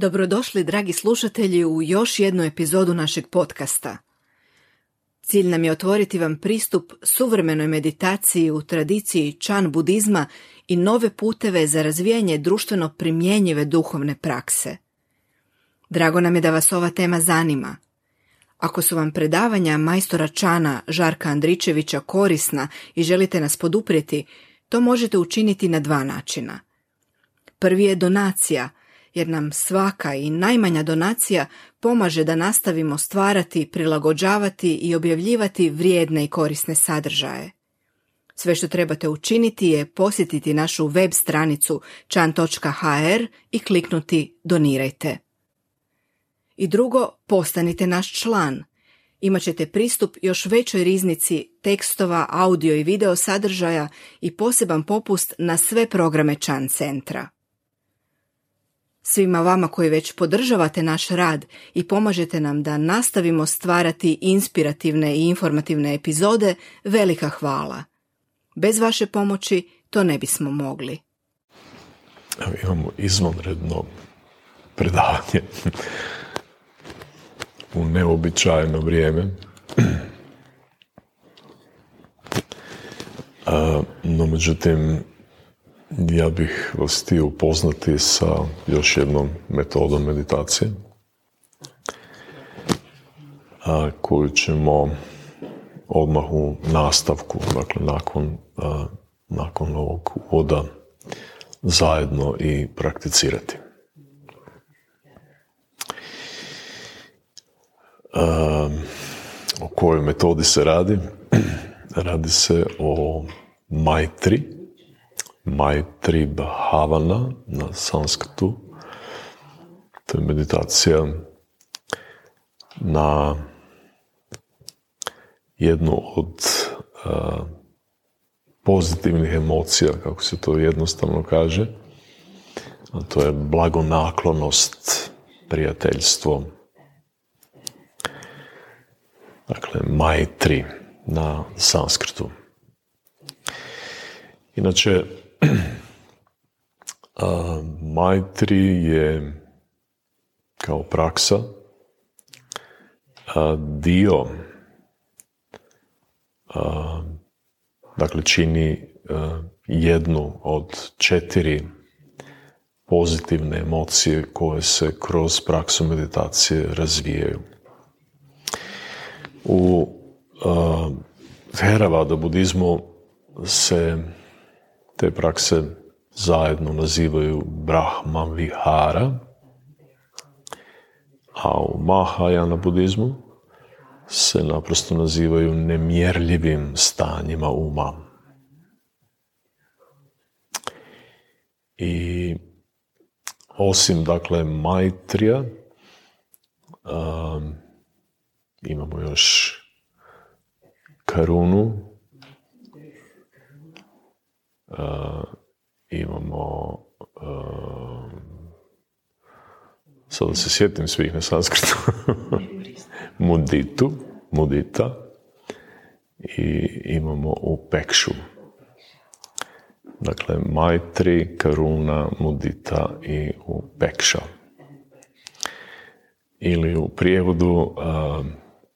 Dobrodošli, dragi slušatelji, u još jednu epizodu našeg podcasta. Cilj nam je otvoriti vam pristup suvremenoj meditaciji u tradiciji čan budizma i nove puteve za razvijanje društveno primjenjive duhovne prakse. Drago nam je da vas ova tema zanima. Ako su vam predavanja majstora Čana Žarka Andričevića korisna i želite nas poduprijeti, to možete učiniti na dva načina. Prvi je donacija – jer nam svaka i najmanja donacija pomaže da nastavimo stvarati, prilagođavati i objavljivati vrijedne i korisne sadržaje. Sve što trebate učiniti je posjetiti našu web stranicu chan.hr i kliknuti Donirajte. I drugo, postanite naš član. Imaćete pristup još većoj riznici tekstova, audio i video sadržaja i poseban popust na sve programe Chan centra. Svima vama koji već podržavate naš rad i pomažete nam da nastavimo stvarati inspirativne i informativne epizode, velika hvala. Bez vaše pomoći to ne bismo mogli. Evo imamo izvanredno predavanje u neobičajno vrijeme. no, međutim, ja bih vas htio upoznati sa još jednom metodom meditacije a, koju ćemo odmah u nastavku, dakle nakon, nakon ovog uvoda zajedno i prakticirati. o kojoj metodi se radi? Radi se o Maitri, Maitri Bhavana na sanskrtu. To je meditacija na jednu od pozitivnih emocija, kako se to jednostavno kaže. A to je blagonaklonost, prijateljstvo. Dakle, Maitri na sanskrtu. Inače, Maitri je kao praksa dio dakle čini jednu od četiri pozitivne emocije koje se kroz praksu meditacije razvijaju. U Theravada budizmu se te prakse zajedno nazivaju Brahma Vihara, a u Mahajana budizmu se naprosto nazivaju nemjerljivim stanjima uma. I osim, dakle, Maitrija, um, imamo još Karunu, uh, imamo uh, sada se sjetim svih na sanskrtu. Muditu mudita. I imamo u pekšu. Dakle majtri, karuna, mudita i u pekša. Ili u prijevodu uh,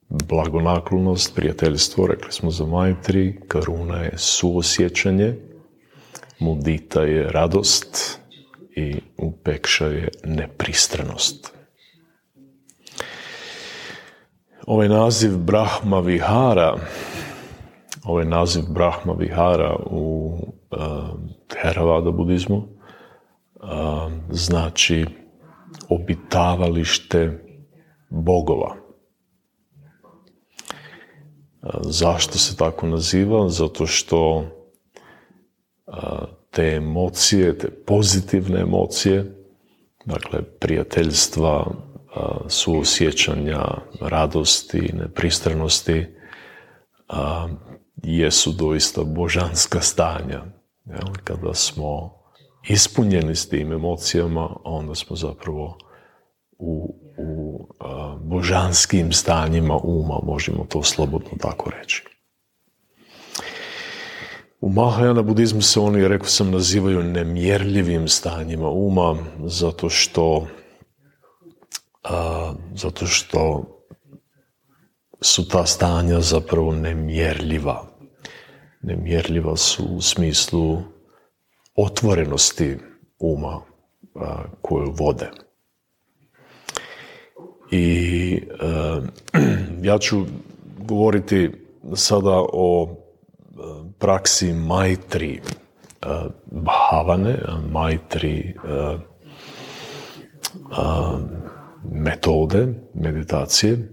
blagonaklonost, prijateljstvo, rekli smo za majtri, karuna je suosjećanje, Mudita je radost i upekša je nepristranost. Ovaj naziv Brahma Vihara, ovaj naziv Brahma Vihara u uh, Theravada budizmu uh, znači obitavalište bogova. Uh, zašto se tako naziva? Zato što te emocije, te pozitivne emocije, dakle prijateljstva, suosjećanja, radosti, nepristranosti, jesu doista božanska stanja. Kada smo ispunjeni s tim emocijama, onda smo zapravo u, u božanskim stanjima uma, možemo to slobodno tako reći. U Mahajana budizmu se oni, rekao sam, nazivaju nemjerljivim stanjima uma, zato što zato što su ta stanja zapravo nemjerljiva. Nemjerljiva su u smislu otvorenosti uma koju vode. I ja ću govoriti sada o praksi Maitri Bhavane, Maitri metode meditacije,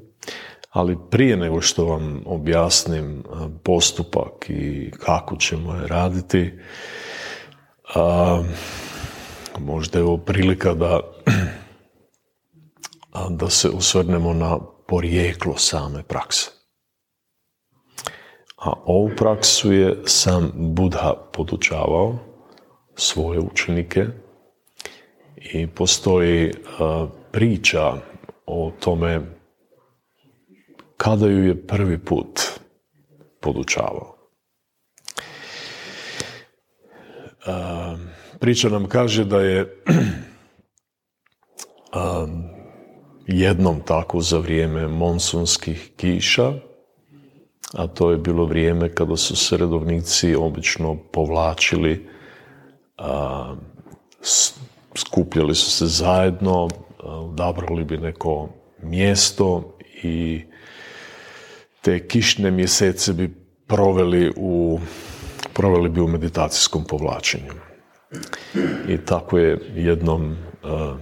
ali prije nego što vam objasnim postupak i kako ćemo je raditi, možda je ovo prilika da, da se usvrnemo na porijeklo same prakse. A ovu praksu je sam Buddha podučavao svoje učenike i postoji priča o tome kada ju je prvi put podučavao. Priča nam kaže da je jednom tako za vrijeme monsunskih kiša, a to je bilo vrijeme kada su se redovnici obično povlačili, skupljali su se zajedno, odabrali bi neko mjesto i te kišne mjesece bi proveli u, proveli bi u meditacijskom povlačenju. I tako je jednom uh,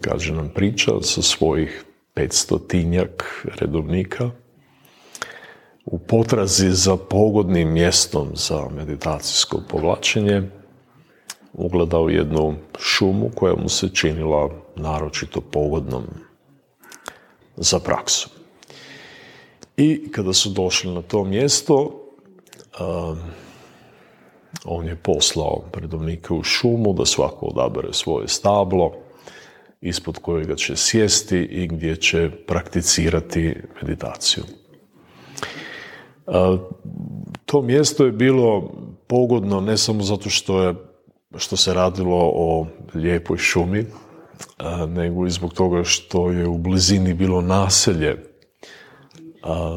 kaže nam priča, sa svojih 500 tinjak redovnika, u potrazi za pogodnim mjestom za meditacijsko povlačenje, ugledao jednu šumu koja mu se činila naročito pogodnom za praksu. I kada su došli na to mjesto, um, on je poslao predovnike u šumu da svako odabere svoje stablo ispod kojega će sjesti i gdje će prakticirati meditaciju. To mjesto je bilo pogodno ne samo zato što je što se radilo o lijepoj šumi, nego i zbog toga što je u blizini bilo naselje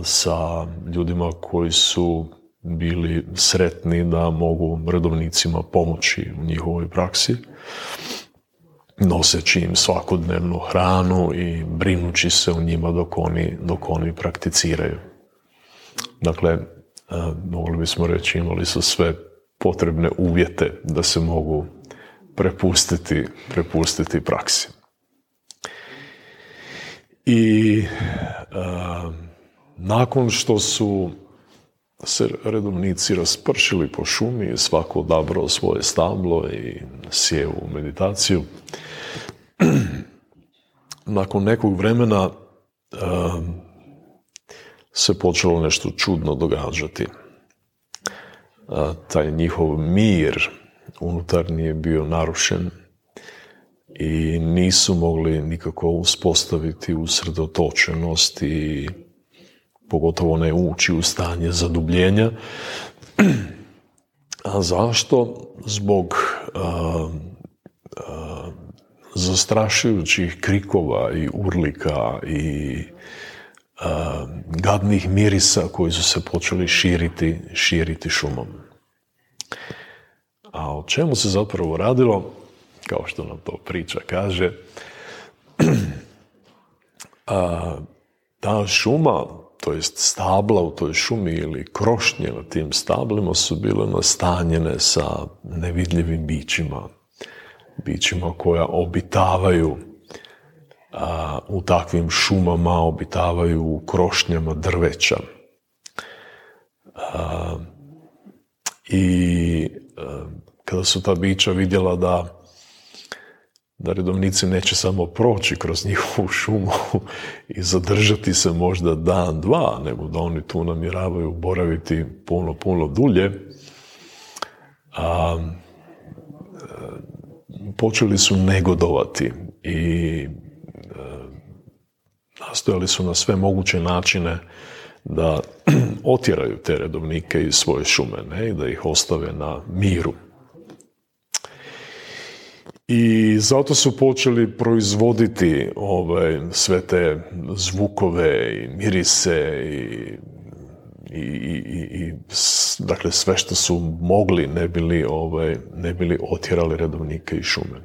sa ljudima koji su bili sretni da mogu redovnicima pomoći u njihovoj praksi, noseći im svakodnevnu hranu i brinući se o njima dok oni, dok oni prakticiraju. Dakle, mogli bismo reći imali su sve potrebne uvjete da se mogu prepustiti, prepustiti praksi. I nakon što su se redovnici raspršili po šumi svako odabrao svoje stablo i sjeo u meditaciju, nakon nekog vremena se počelo nešto čudno događati. taj njihov mir unutarnji je bio narušen i nisu mogli nikako uspostaviti usredotočenost i pogotovo ne ući u stanje zadubljenja. A zašto? Zbog zastrašujućih krikova i urlika i gadnih mirisa koji su se počeli širiti, širiti šumom. A o čemu se zapravo radilo, kao što nam to priča kaže, a, ta šuma to jest stabla u toj šumi ili krošnje na tim stablima su bile nastanjene sa nevidljivim bićima, bićima koja obitavaju a, u takvim šumama, obitavaju u krošnjama drveća. A, I a, kada su ta bića vidjela da da redovnici neće samo proći kroz njihovu šumu i zadržati se možda dan, dva, nego da oni tu namjeravaju boraviti puno, puno dulje. A, počeli su negodovati i nastojali su na sve moguće načine da otjeraju te redovnike iz svoje šume ne? i da ih ostave na miru. I zato su počeli proizvoditi ovaj, sve te zvukove i mirise i, i, i, i dakle sve što su mogli ne bili, ovaj, ne bili otjerali redovnike i šume.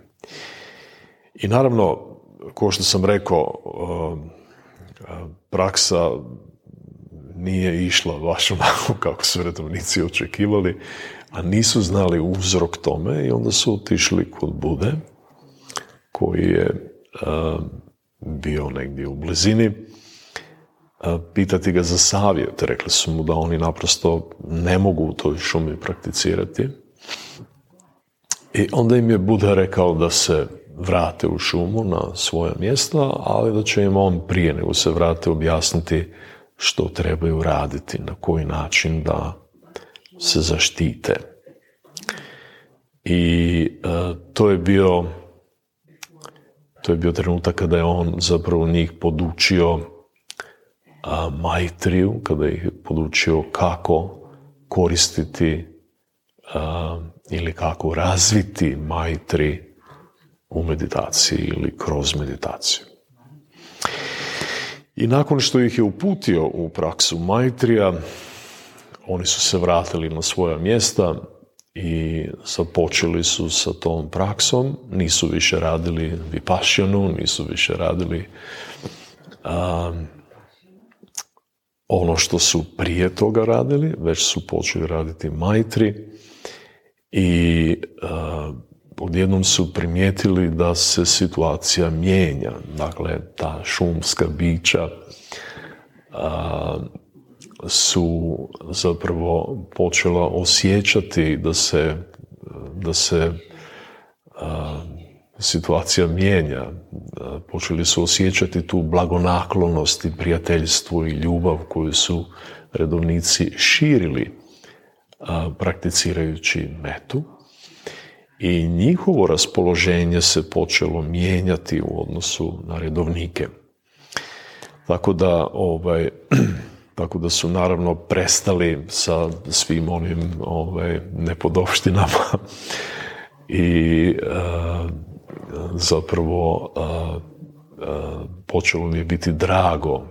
I naravno, kao što sam rekao, um, praksa nije išla baš onako kako su redovnici očekivali, a nisu znali uzrok tome i onda su otišli kod Bude, koji je bio negdje u blizini, pitati ga za savjet. Rekli su mu da oni naprosto ne mogu u toj šumi prakticirati. I onda im je Buda rekao da se vrate u šumu na svoje mjesta, ali da će im on prije nego se vrate objasniti što trebaju raditi, na koji način da se zaštite. I e, to je bio to je bio trenutak kada je on zapravo njih podučio a, majtriju, kada ih podučio kako koristiti ili kako razviti majtri u meditaciji ili kroz meditaciju. I nakon što ih je uputio u praksu Majtrija, oni su se vratili na svoja mjesta i započeli su sa tom praksom. Nisu više radili vipašjanu, nisu više radili ono što su prije toga radili, već su počeli raditi majtri i odjednom su primijetili da se situacija mijenja. Dakle, ta šumska bića su zapravo počela osjećati da se, da se situacija mijenja. Počeli su osjećati tu blagonaklonost i prijateljstvo i ljubav koju su redovnici širili prakticirajući metu i njihovo raspoloženje se počelo mijenjati u odnosu na redovnike. Tako da, ovaj, tako da su naravno prestali sa svim onim ovaj, nepodopštinama i uh, zapravo uh, počelo mi je biti drago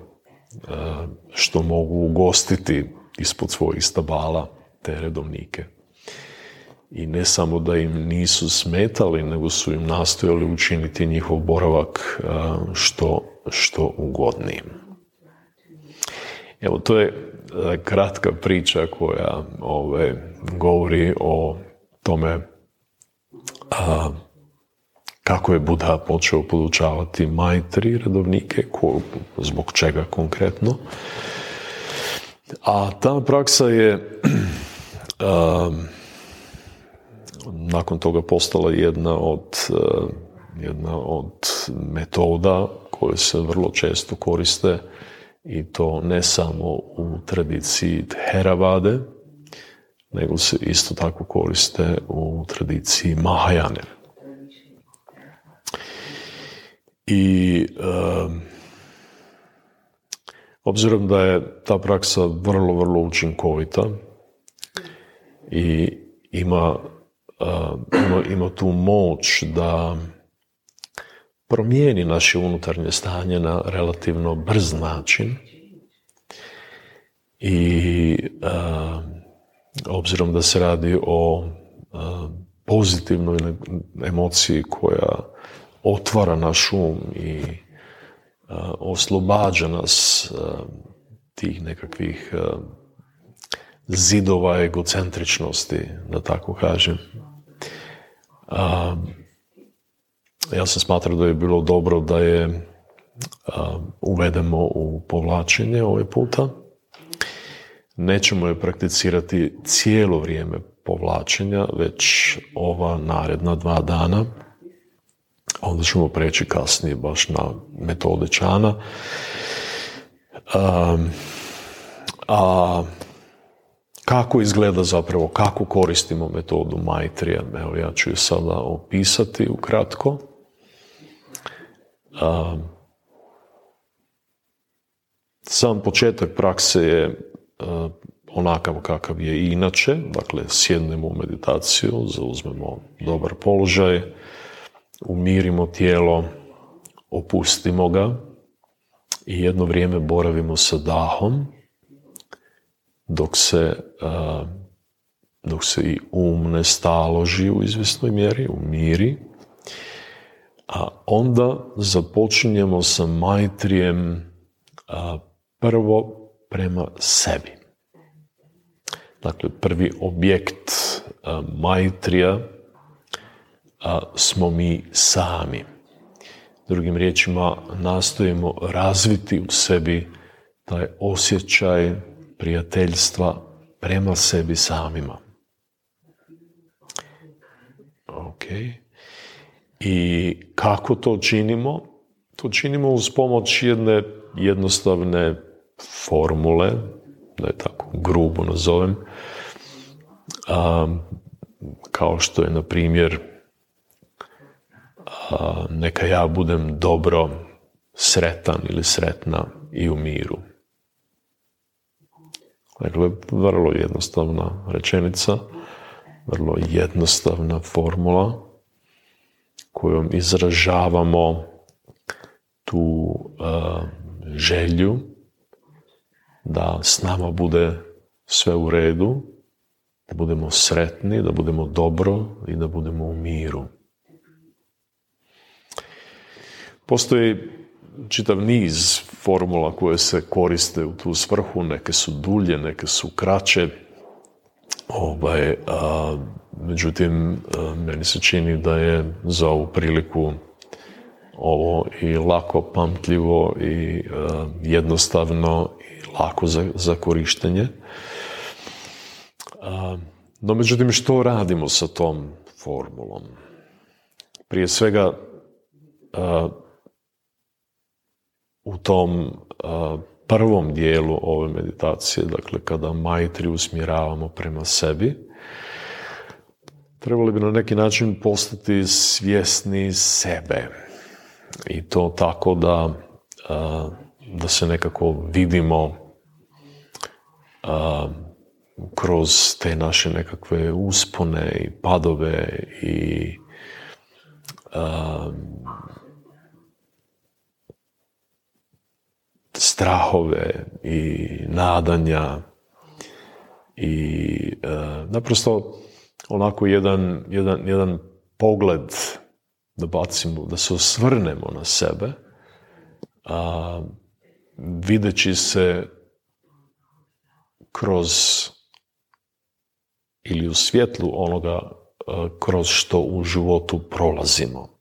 što mogu ugostiti ispod svojih stabala te redovnike i ne samo da im nisu smetali, nego su im nastojali učiniti njihov boravak što, što ugodnijim. Evo, to je kratka priča koja ove, govori o tome a, kako je Buddha počeo podučavati majtri redovnike, ko, zbog čega konkretno. A ta praksa je a, nakon toga postala jedna od, eh, jedna od metoda koje se vrlo često koriste i to ne samo u tradiciji Theravade, nego se isto tako koriste u tradiciji Mahajane. I eh, obzirom da je ta praksa vrlo, vrlo učinkovita i ima ima, ima tu moć da promijeni naše unutarnje stanje na relativno brz način. I obzirom da se radi o pozitivnoj emociji koja otvara naš um i oslobađa nas tih nekakvih zidova egocentričnosti, da tako kažem. ja sam smatrao da je bilo dobro da je uvedemo u povlačenje ovaj puta. Nećemo je prakticirati cijelo vrijeme povlačenja, već ova naredna dva dana. Onda ćemo preći kasnije baš na metode čana. a kako izgleda zapravo, kako koristimo metodu Maitrija? Evo ja ću ju sada opisati ukratko. sam početak prakse je onakav kakav je i inače, dakle sjednemo u meditaciju, zauzmemo dobar položaj, umirimo tijelo, opustimo ga i jedno vrijeme boravimo sa dahom dok se, dok se i um ne staloži u izvjesnoj mjeri, umiri. A onda započinjemo sa majtrijem prvo prema sebi. Dakle, prvi objekt majtrija smo mi sami. Drugim riječima, nastojimo razviti u sebi taj osjećaj prijateljstva prema sebi samima. Ok. I kako to činimo? To činimo uz pomoć jedne jednostavne formule, da je tako grubo nazovem, kao što je, na primjer, neka ja budem dobro, sretan ili sretna i u miru. Dakle, vrlo jednostavna rečenica, vrlo jednostavna formula kojom izražavamo tu želju da s nama bude sve u redu, da budemo sretni, da budemo dobro i da budemo u miru. Postoji čitav niz formula koje se koriste u tu svrhu, neke su dulje, neke su kraće. Ovaj, a, međutim, meni se čini da je za ovu priliku ovo i lako pamtljivo i jednostavno i lako za, za korištenje. no, međutim, što radimo sa tom formulom? Prije svega, u tom prvom dijelu ove meditacije, dakle kada majtri usmjeravamo prema sebi, trebali bi na neki način postati svjesni sebe. I to tako da, da se nekako vidimo kroz te naše nekakve uspone i padove i strahove i nadanja i e, naprosto onako jedan, jedan, jedan pogled da bacimo, da se osvrnemo na sebe, a, videći se kroz ili u svjetlu onoga e, kroz što u životu prolazimo.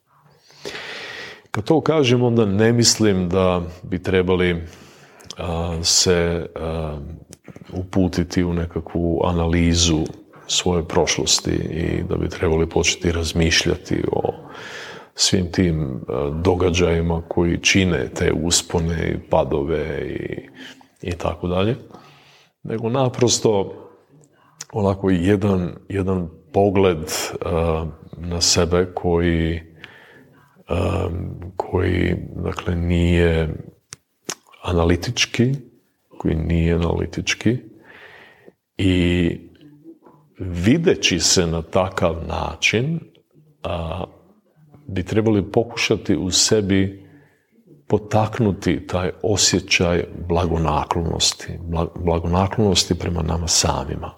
Kad to kažem, onda ne mislim da bi trebali se uputiti u nekakvu analizu svoje prošlosti i da bi trebali početi razmišljati o svim tim događajima koji čine te uspone i padove i, i tako dalje. Nego naprosto onako jedan, jedan pogled na sebe koji koji dakle nije analitički, koji nije analitički i videći se na takav način a, bi trebali pokušati u sebi potaknuti taj osjećaj blagonaklonosti, blagonaklonosti prema nama samima.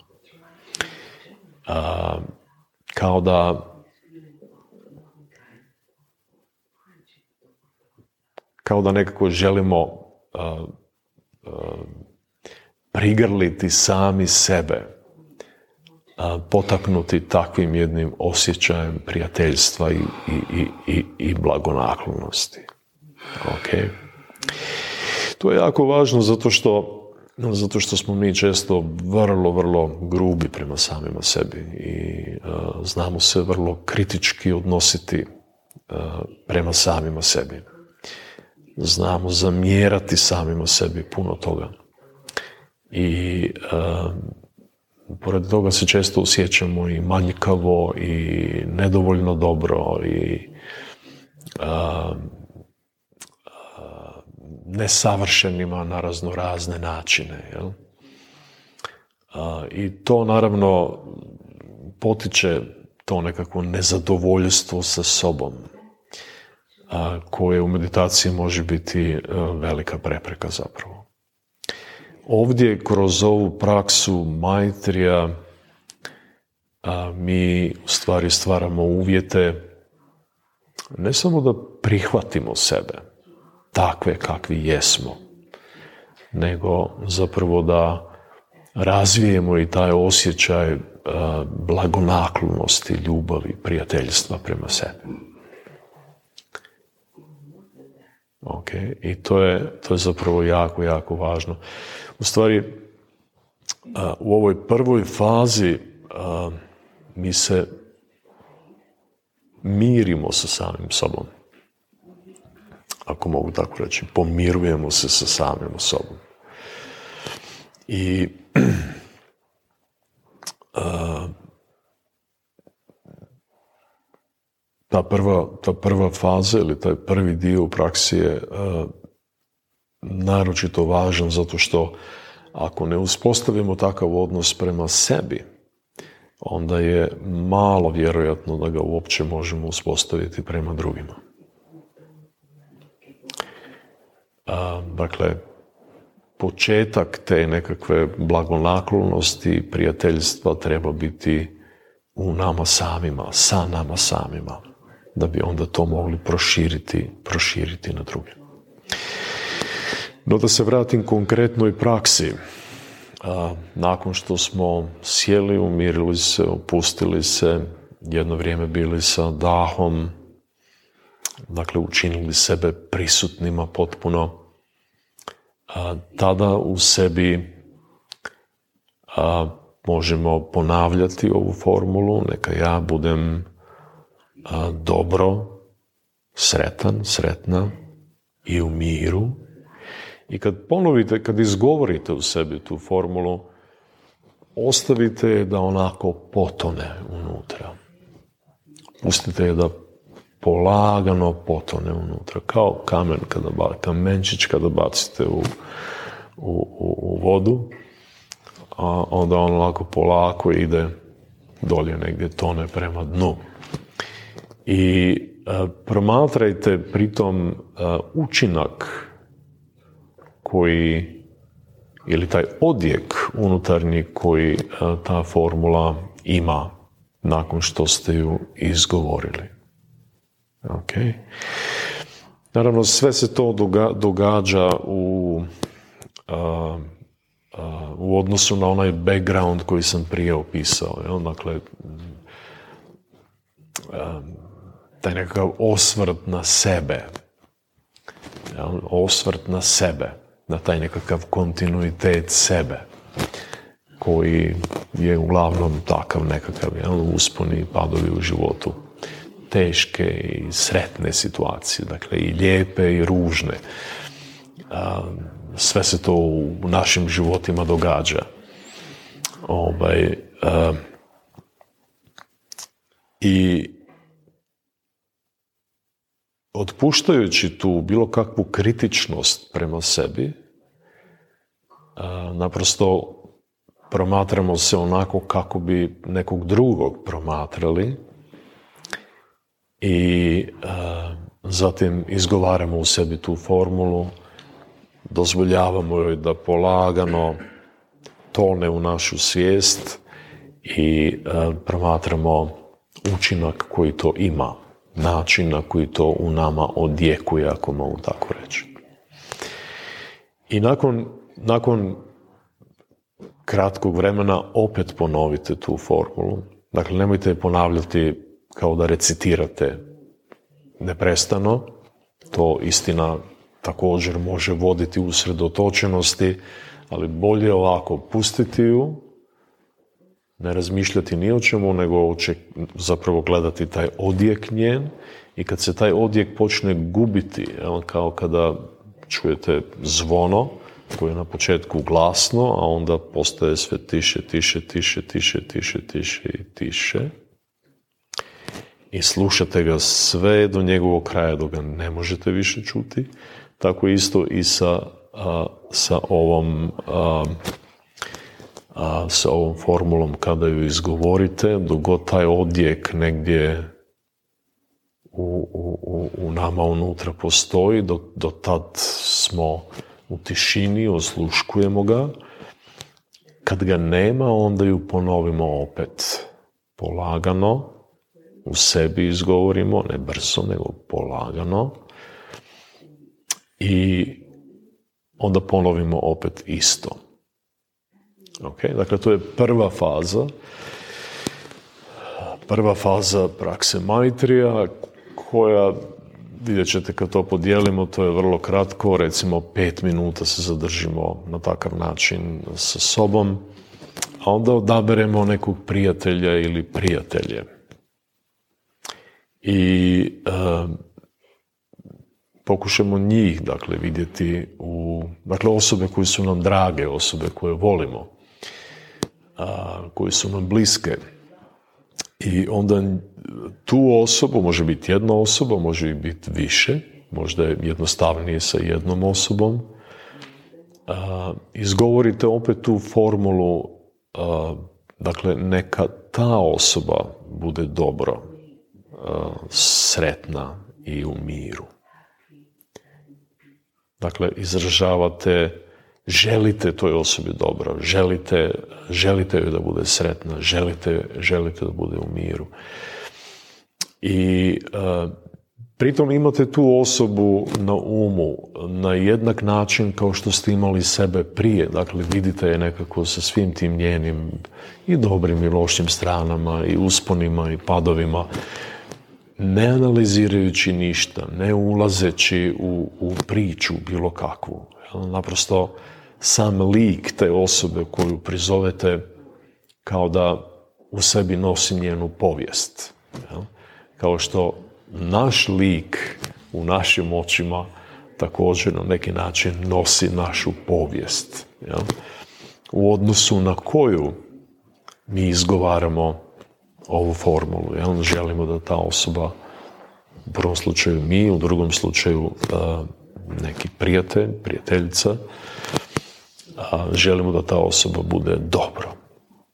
A, kao da kao da nekako želimo prigrliti sami sebe, potaknuti takvim jednim osjećajem prijateljstva i, i, i, i blagonaklonosti. Ok. To je jako važno zato što zato što smo mi često vrlo, vrlo grubi prema samima sebi i znamo se vrlo kritički odnositi prema samima sebi znamo zamjerati samima sebi puno toga. I pored toga se često osjećamo i manjkavo i nedovoljno dobro i nesavršenima na razno razne načine. Jel? I to naravno potiče to nekako nezadovoljstvo sa sobom. Koje u meditaciji može biti velika prepreka zapravo. Ovdje kroz ovu praksu Maitrija mi u stvari stvaramo uvjete ne samo da prihvatimo sebe takve kakvi jesmo, nego zapravo da razvijemo i taj osjećaj blagonaklonosti, ljubavi, prijateljstva prema sebi. Ok, i to je, to je zapravo jako, jako važno. U stvari, u ovoj prvoj fazi mi se mirimo sa samim sobom. Ako mogu tako reći, pomirujemo se sa samim sobom. I ta prva, ta prva faza ili taj prvi dio u praksi je naročito važan zato što ako ne uspostavimo takav odnos prema sebi, onda je malo vjerojatno da ga uopće možemo uspostaviti prema drugima. dakle, početak te nekakve blagonaklonosti, prijateljstva treba biti u nama samima, sa nama samima, da bi onda to mogli proširiti, proširiti na druge. No da se vratim konkretnoj praksi. nakon što smo sjeli, umirili se, opustili se, jedno vrijeme bili sa dahom, dakle učinili sebe prisutnima potpuno, tada u sebi možemo ponavljati ovu formulu, neka ja budem dobro, sretan, sretna i u miru. I kad ponovite, kad izgovorite u sebi tu formulu, ostavite da onako potone unutra. Pustite je da polagano potone unutra, kao kamen kada kamenčić kada bacite u, u, u, vodu, a onda on lako polako ide dolje negdje tone prema dnu. I e, promatrajte pritom e, učinak koji ili taj odjek unutarnji koji e, ta formula ima nakon što ste ju izgovorili. Ok. Naravno, sve se to događa u, u odnosu na onaj background koji sam prije opisao. Jel? Dakle, taj nekakav osvrt na sebe. Osvrt na sebe. Na taj nekakav kontinuitet sebe koji je uglavnom takav nekakav jel? usponi i padovi u životu teške i sretne situacije, dakle i lijepe i ružne. Sve se to u našim životima događa. Ovaj, I otpuštajući tu bilo kakvu kritičnost prema sebi, naprosto promatramo se onako kako bi nekog drugog promatrali i zatim izgovaramo u sebi tu formulu, dozvoljavamo joj da polagano tone u našu svijest i promatramo učinak koji to ima, način na koji to u nama odjekuje, ako mogu tako reći. I nakon, nakon kratkog vremena opet ponovite tu formulu. Dakle, nemojte ponavljati kao da recitirate neprestano. To istina također može voditi u ali bolje ovako pustiti ju, ne razmišljati ni o čemu, nego zapravo gledati taj odjek njen i kad se taj odjek počne gubiti, kao kada čujete zvono, koje je na početku glasno, a onda postaje sve tiše, tiše, tiše, tiše, tiše, tiše i tiše i slušate ga sve do njegovog kraja dok ga ne možete više čuti. Tako isto i sa, sa ovom sa ovom formulom kada ju izgovorite, dok god taj odjek negdje u, u, u nama unutra postoji, do, do tad smo u tišini, osluškujemo ga. Kad ga nema, onda ju ponovimo opet polagano, u sebi izgovorimo, ne brzo, nego polagano. I onda ponovimo opet isto. Ok, dakle to je prva faza. Prva faza prakse Maitrija koja, vidjet ćete kad to podijelimo, to je vrlo kratko, recimo pet minuta se zadržimo na takav način sa sobom, a onda odaberemo nekog prijatelja ili prijatelje. I e, pokušamo njih, dakle, vidjeti u, dakle, osobe koje su nam drage, osobe koje volimo, a, koje su nam bliske. I onda tu osobu, može biti jedna osoba, može biti više, možda je jednostavnije sa jednom osobom, a, izgovorite opet tu formulu, dakle, neka ta osoba bude dobro, sretna i u miru. Dakle, izražavate, želite toj osobi dobro, želite, želite joj da bude sretna, želite, želite da bude u miru. I uh, pritom imate tu osobu na umu na jednak način kao što ste imali sebe prije. Dakle, vidite je nekako sa svim tim njenim i dobrim i lošim stranama i usponima i padovima ne analizirajući ništa, ne ulazeći u, u priču bilo kakvu. Naprosto sam lik te osobe koju prizovete kao da u sebi nosi njenu povijest. Kao što naš lik u našim očima također na neki način nosi našu povijest. U odnosu na koju mi izgovaramo ovu formulu. Želimo da ta osoba, u prvom slučaju mi, u drugom slučaju neki prijatelj, prijateljica, želimo da ta osoba bude dobro,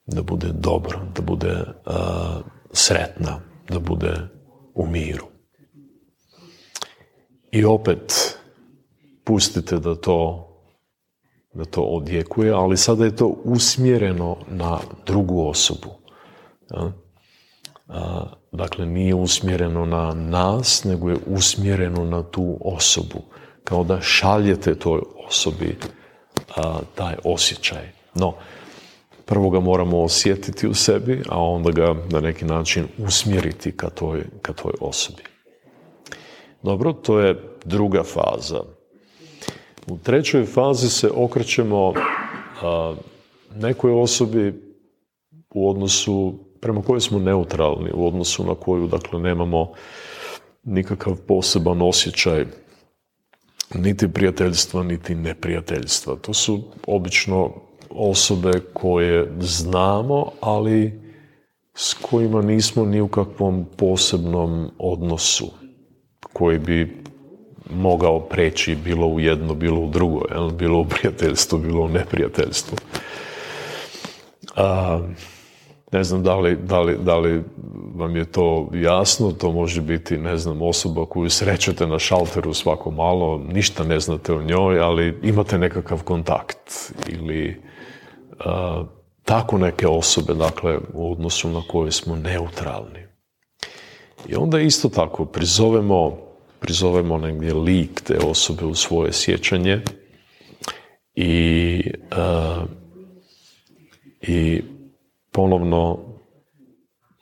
da bude dobro, da bude sretna, da bude u miru. I opet pustite da to da to odjekuje, ali sada je to usmjereno na drugu osobu. Ja? dakle nije usmjereno na nas, nego je usmjereno na tu osobu. Kao da šaljete toj osobi a, taj osjećaj. No, prvo ga moramo osjetiti u sebi, a onda ga na neki način usmjeriti ka toj, ka toj osobi. Dobro, to je druga faza. U trećoj fazi se okrećemo a, nekoj osobi u odnosu prema kojoj smo neutralni u odnosu na koju dakle nemamo nikakav poseban osjećaj niti prijateljstva, niti neprijateljstva. To su obično osobe koje znamo, ali s kojima nismo ni u kakvom posebnom odnosu koji bi mogao preći bilo u jedno, bilo u drugo, bilo u prijateljstvu, bilo u neprijateljstvu. A, ne znam da li, da, li, da li vam je to jasno, to može biti, ne znam, osoba koju srećete na šalteru svako malo, ništa ne znate o njoj, ali imate nekakav kontakt ili tako neke osobe, dakle, u odnosu na koje smo neutralni. I onda isto tako prizovemo, prizovemo negdje lik te osobe u svoje sjećanje i, i ponovno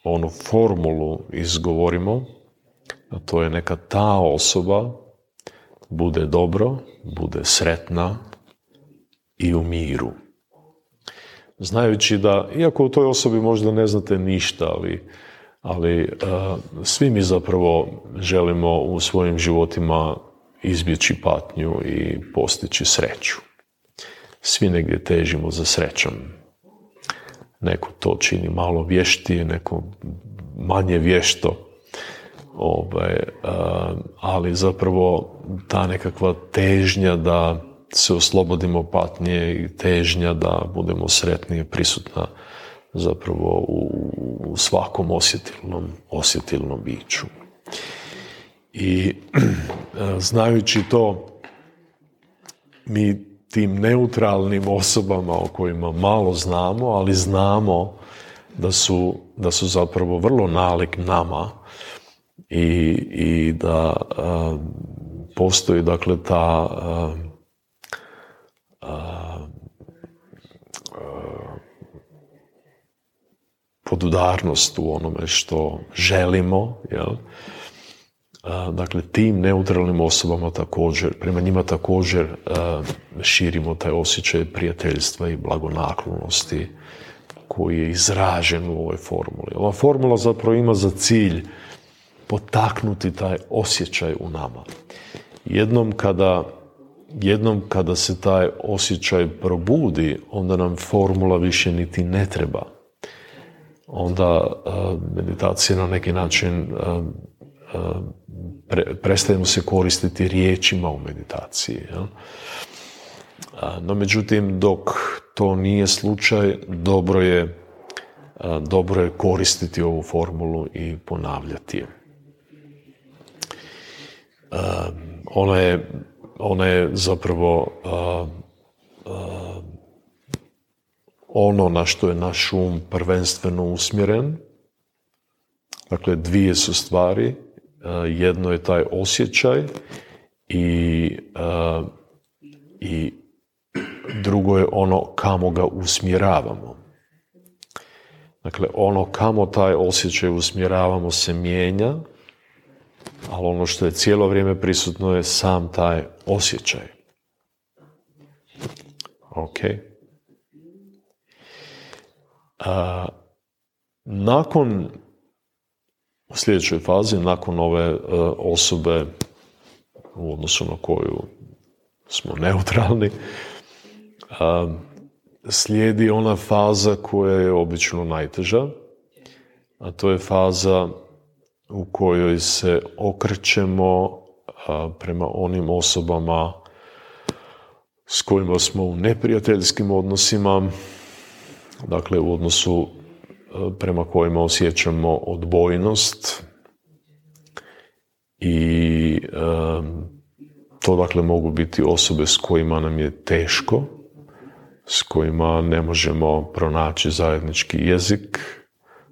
onu formulu izgovorimo, a to je neka ta osoba bude dobro, bude sretna i u miru. Znajući da, iako u toj osobi možda ne znate ništa, ali, ali svi mi zapravo želimo u svojim životima izbjeći patnju i postići sreću. Svi negdje težimo za srećom. Neko to čini malo vještije, neko manje vješto. Ovaj, ali zapravo ta nekakva težnja da se oslobodimo patnje i težnja da budemo sretnije prisutna zapravo u, svakom osjetilnom, osjetilnom biću. I znajući to, mi tim neutralnim osobama o kojima malo znamo, ali znamo da su, da su zapravo vrlo nalik nama i, i da postoji dakle ta podudarnost u onome što želimo, jel? Dakle, tim neutralnim osobama također, prema njima također širimo taj osjećaj prijateljstva i blagonaklonosti koji je izražen u ovoj formuli. Ova formula zapravo ima za cilj potaknuti taj osjećaj u nama. Jednom kada, jednom kada se taj osjećaj probudi, onda nam formula više niti ne treba. Onda meditacija na neki način pre, prestajemo se koristiti riječima u meditaciji. Jel? No međutim, dok to nije slučaj, dobro je, dobro je koristiti ovu formulu i ponavljati je. Ona je, ona je zapravo ono na što je naš um prvenstveno usmjeren. Dakle, dvije su stvari jedno je taj osjećaj i, i drugo je ono kamo ga usmjeravamo. Dakle, ono kamo taj osjećaj usmjeravamo se mijenja, ali ono što je cijelo vrijeme prisutno je sam taj osjećaj. Ok. nakon u sljedećoj fazi, nakon ove e, osobe u odnosu na koju smo neutralni, e, slijedi ona faza koja je obično najteža, a to je faza u kojoj se okrećemo prema onim osobama s kojima smo u neprijateljskim odnosima, dakle u odnosu prema kojima osjećamo odbojnost i to dakle mogu biti osobe s kojima nam je teško, s kojima ne možemo pronaći zajednički jezik,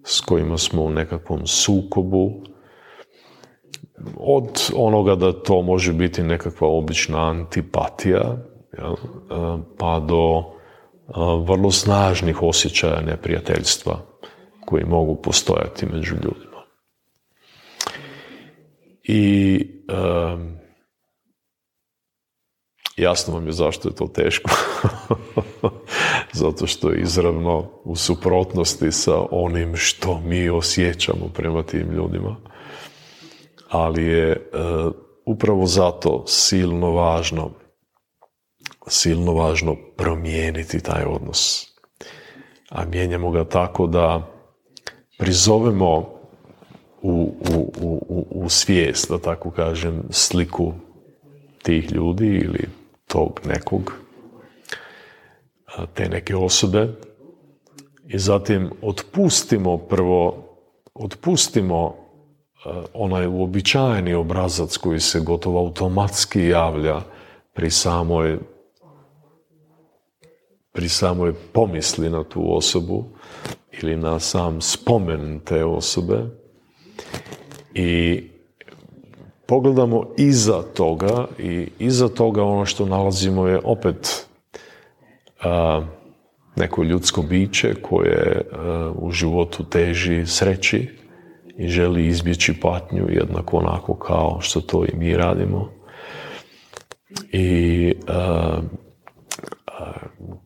s kojima smo u nekakvom sukobu, od onoga da to može biti nekakva obična antipatija, pa do vrlo snažnih osjećaja neprijateljstva koji mogu postojati među ljudima. I jasno vam je zašto je to teško. Zato što je izravno u suprotnosti sa onim što mi osjećamo prema tim ljudima. Ali je upravo zato silno važno silno važno promijeniti taj odnos. A mijenjamo ga tako da prizovemo u, u, u, u svijest, da tako kažem, sliku tih ljudi ili tog nekog, te neke osobe i zatim otpustimo prvo, otpustimo onaj uobičajeni obrazac koji se gotovo automatski javlja pri samoj pri samoj pomisli na tu osobu ili na sam spomen te osobe. I pogledamo iza toga i iza toga ono što nalazimo je opet a, neko ljudsko biće koje u životu teži sreći i želi izbjeći patnju jednako onako kao što to i mi radimo. I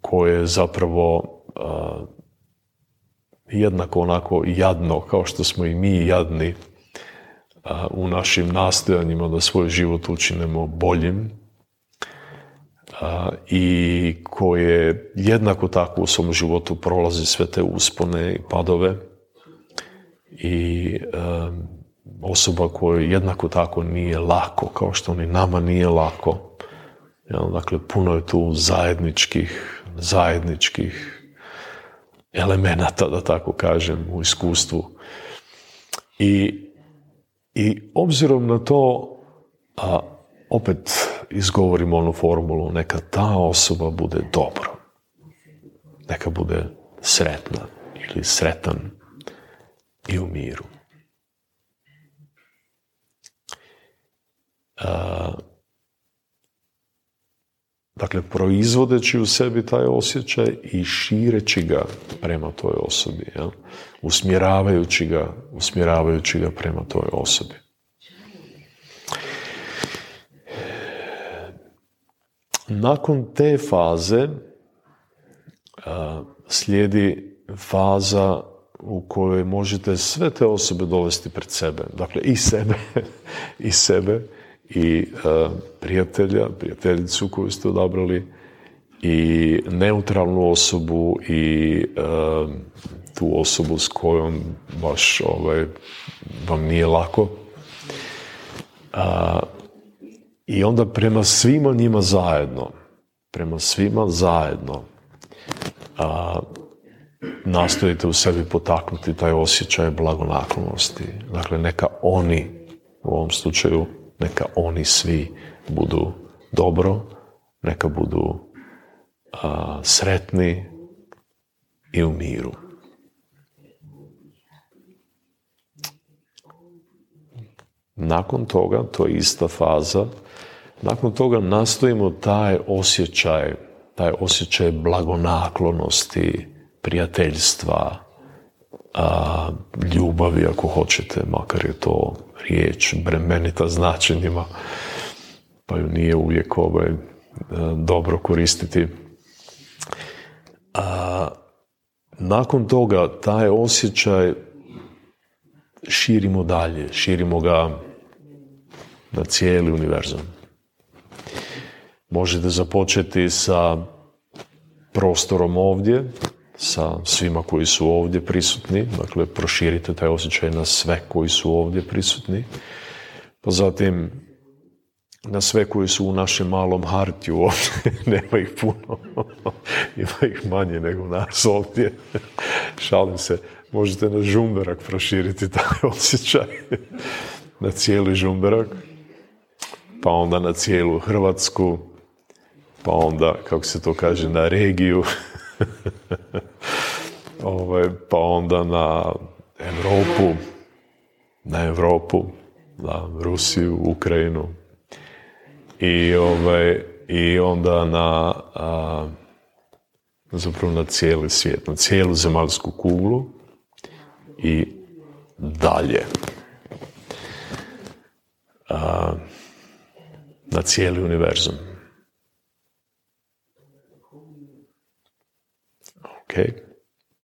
koje zapravo jednako onako jadno kao što smo i mi jadni u našim nastojanjima da svoj život učinemo boljim i koje jednako tako u svom životu prolazi sve te uspone i padove i osoba kojoj jednako tako nije lako kao što ni nama nije lako. Dakle, puno je tu zajedničkih, zajedničkih elemenata, da tako kažem, u iskustvu. I I obzirom na to, a opet izgovorimo onu formulu, neka ta osoba bude dobro. Neka bude sretna ili sretan i u miru. Dakle, proizvodeći u sebi taj osjećaj i šireći ga prema toj osobi, ja? usmjeravajući ga, usmjeravajući ga prema toj osobi. Nakon te faze slijedi faza u kojoj možete sve te osobe dovesti pred sebe. Dakle, i sebe, i sebe, i prijatelja, prijateljicu koju ste odabrali, i neutralnu osobu, i tu osobu s kojom baš ovaj, vam nije lako. I onda prema svima njima zajedno, prema svima zajedno, a, nastojite u sebi potaknuti taj osjećaj blagonaklonosti. Dakle, neka oni, u ovom slučaju, neka oni svi budu dobro, neka budu sretni i u miru. Nakon toga, to je ista faza, nakon toga nastojimo taj osjećaj, taj osjećaj blagonaklonosti, prijateljstva, a, ljubavi ako hoćete, makar je to riječ bremenita značenjima, pa ju nije uvijek ovaj, e, dobro koristiti. A, nakon toga taj osjećaj širimo dalje, širimo ga na cijeli univerzum. Možete započeti sa prostorom ovdje, sa svima koji su ovdje prisutni, dakle proširite taj osjećaj na sve koji su ovdje prisutni, pa zatim na sve koji su u našem malom hartiju ovdje, nema ih puno, ima ih manje nego nas ovdje, šalim se, možete na žumberak proširiti taj osjećaj, na cijeli žumberak, pa onda na cijelu Hrvatsku, pa onda, kako se to kaže, na regiju, ovaj, pa onda na Europu, na Europu, na Rusiju, Ukrajinu i, ovaj, i onda na a, zapravo na cijeli svijet, na cijelu zemaljsku kuglu i dalje. A, na cijeli univerzum. Ok.